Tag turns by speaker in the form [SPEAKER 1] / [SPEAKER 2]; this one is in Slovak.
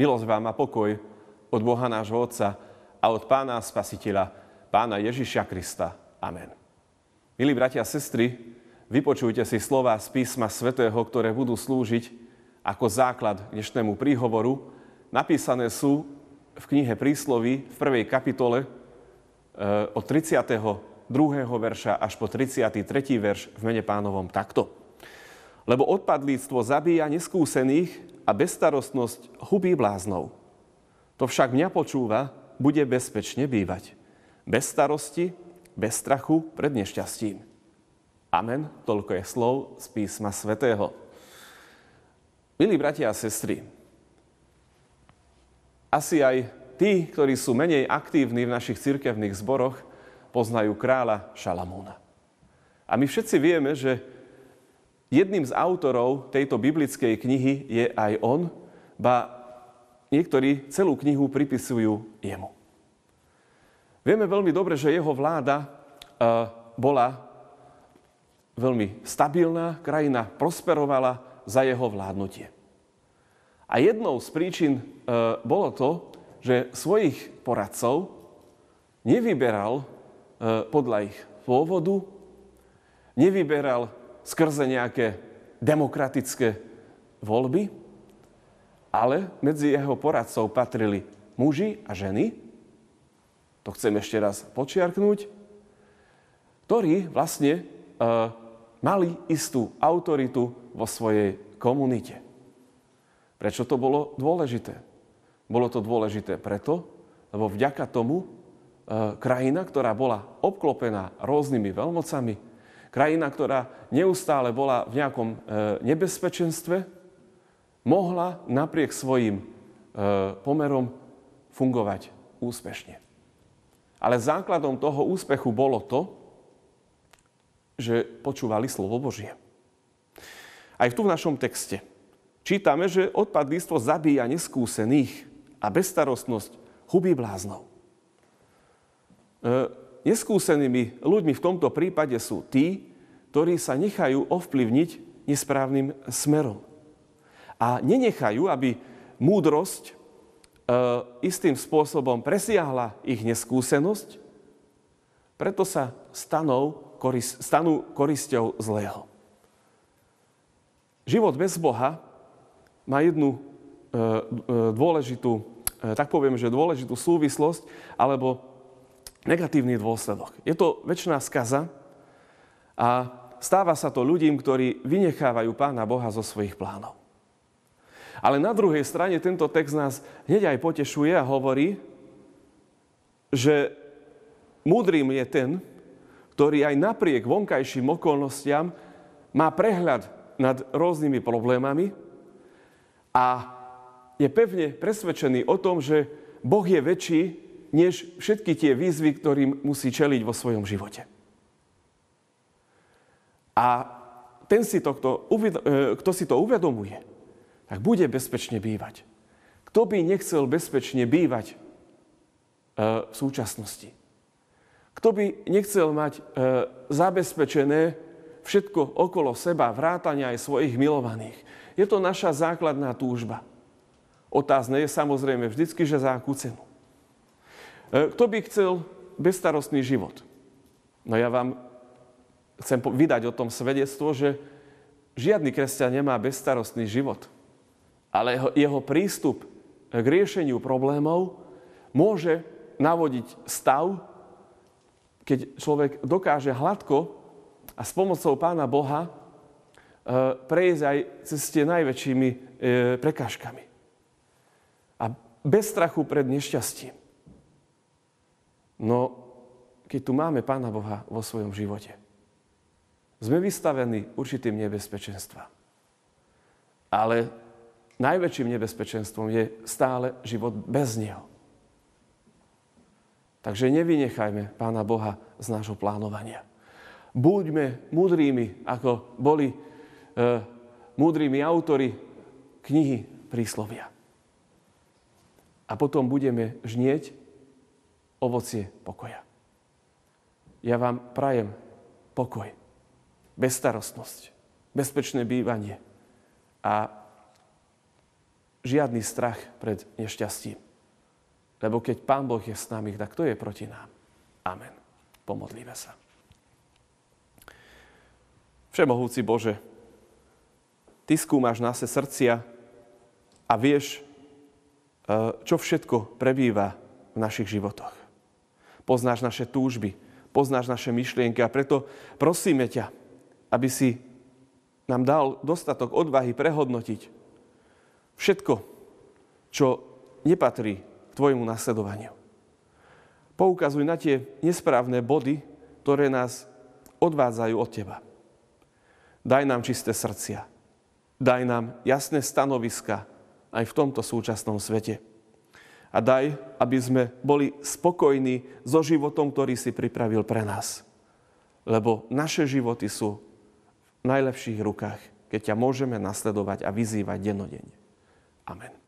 [SPEAKER 1] Milosť vám a pokoj od Boha nášho Otca a od Pána Spasiteľa, Pána Ježiša Krista. Amen. Milí bratia a sestry, vypočujte si slova z písma svätého, ktoré budú slúžiť ako základ dnešnému príhovoru. Napísané sú v knihe Príslovy v prvej kapitole eh, od 32. verša až po 33. verš v mene pánovom takto. Lebo odpadlíctvo zabíja neskúsených a bezstarostnosť hubí bláznov. To však mňa počúva, bude bezpečne bývať. Bez starosti, bez strachu pred nešťastím. Amen. Toľko je slov z písma svätého. Milí bratia a sestry, asi aj tí, ktorí sú menej aktívni v našich cirkevných zboroch, poznajú kráľa Šalamúna. A my všetci vieme, že Jedným z autorov tejto biblickej knihy je aj on, ba niektorí celú knihu pripisujú jemu. Vieme veľmi dobre, že jeho vláda bola veľmi stabilná, krajina prosperovala za jeho vládnutie. A jednou z príčin bolo to, že svojich poradcov nevyberal podľa ich pôvodu, nevyberal skrze nejaké demokratické voľby, ale medzi jeho poradcov patrili muži a ženy, to chcem ešte raz počiarknúť, ktorí vlastne e, mali istú autoritu vo svojej komunite. Prečo to bolo dôležité? Bolo to dôležité preto, lebo vďaka tomu e, krajina, ktorá bola obklopená rôznymi veľmocami, krajina, ktorá neustále bola v nejakom e, nebezpečenstve, mohla napriek svojim e, pomerom fungovať úspešne. Ale základom toho úspechu bolo to, že počúvali slovo Božie. Aj tu v našom texte čítame, že odpadlístvo zabíja neskúsených a bezstarostnosť hubí bláznov. E, neskúsenými ľuďmi v tomto prípade sú tí, ktorí sa nechajú ovplyvniť nesprávnym smerom. A nenechajú, aby múdrosť e, istým spôsobom presiahla ich neskúsenosť, preto sa stanú, koris, stanú korisťou zlého. Život bez Boha má jednu e, e, dôležitú, e, tak poviem, že dôležitú súvislosť, alebo negatívny dôsledok. Je to väčšiná skaza a stáva sa to ľudím, ktorí vynechávajú Pána Boha zo svojich plánov. Ale na druhej strane tento text nás hneď aj potešuje a hovorí, že múdrym je ten, ktorý aj napriek vonkajším okolnostiam má prehľad nad rôznymi problémami a je pevne presvedčený o tom, že Boh je väčší než všetky tie výzvy, ktorým musí čeliť vo svojom živote. A ten si to, kto, e, kto si to uvedomuje, tak bude bezpečne bývať. Kto by nechcel bezpečne bývať e, v súčasnosti? Kto by nechcel mať e, zabezpečené všetko okolo seba, vrátania aj svojich milovaných? Je to naša základná túžba. Otázne je samozrejme vždycky, že za akú cenu. E, kto by chcel bezstarostný život? No ja vám chcem vydať o tom svedectvo, že žiadny kresťan nemá bezstarostný život. Ale jeho, prístup k riešeniu problémov môže navodiť stav, keď človek dokáže hladko a s pomocou Pána Boha e, prejsť aj cez tie najväčšími e, prekážkami. A bez strachu pred nešťastím. No, keď tu máme Pána Boha vo svojom živote, sme vystavení určitým nebezpečenstvom. Ale najväčším nebezpečenstvom je stále život bez Neho. Takže nevynechajme Pána Boha z nášho plánovania. Buďme múdrými, ako boli e, múdrými autory knihy Príslovia. A potom budeme žnieť ovocie pokoja. Ja vám prajem pokoj, bezstarostnosť, bezpečné bývanie a žiadny strach pred nešťastím. Lebo keď Pán Boh je s nami, tak to je proti nám. Amen. Pomodlíme sa. Všemohúci Bože, Ty skúmaš naše srdcia a vieš, e, čo všetko prebýva v našich životoch. Poznáš naše túžby, poznáš naše myšlienky a preto prosíme ťa, aby si nám dal dostatok odvahy prehodnotiť všetko, čo nepatrí k tvojmu nasledovaniu. Poukazuj na tie nesprávne body, ktoré nás odvádzajú od teba. Daj nám čisté srdcia. Daj nám jasné stanoviska aj v tomto súčasnom svete. A daj, aby sme boli spokojní so životom, ktorý si pripravil pre nás. Lebo naše životy sú v najlepších rukách, keď ťa môžeme nasledovať a vyzývať denodenne. Amen.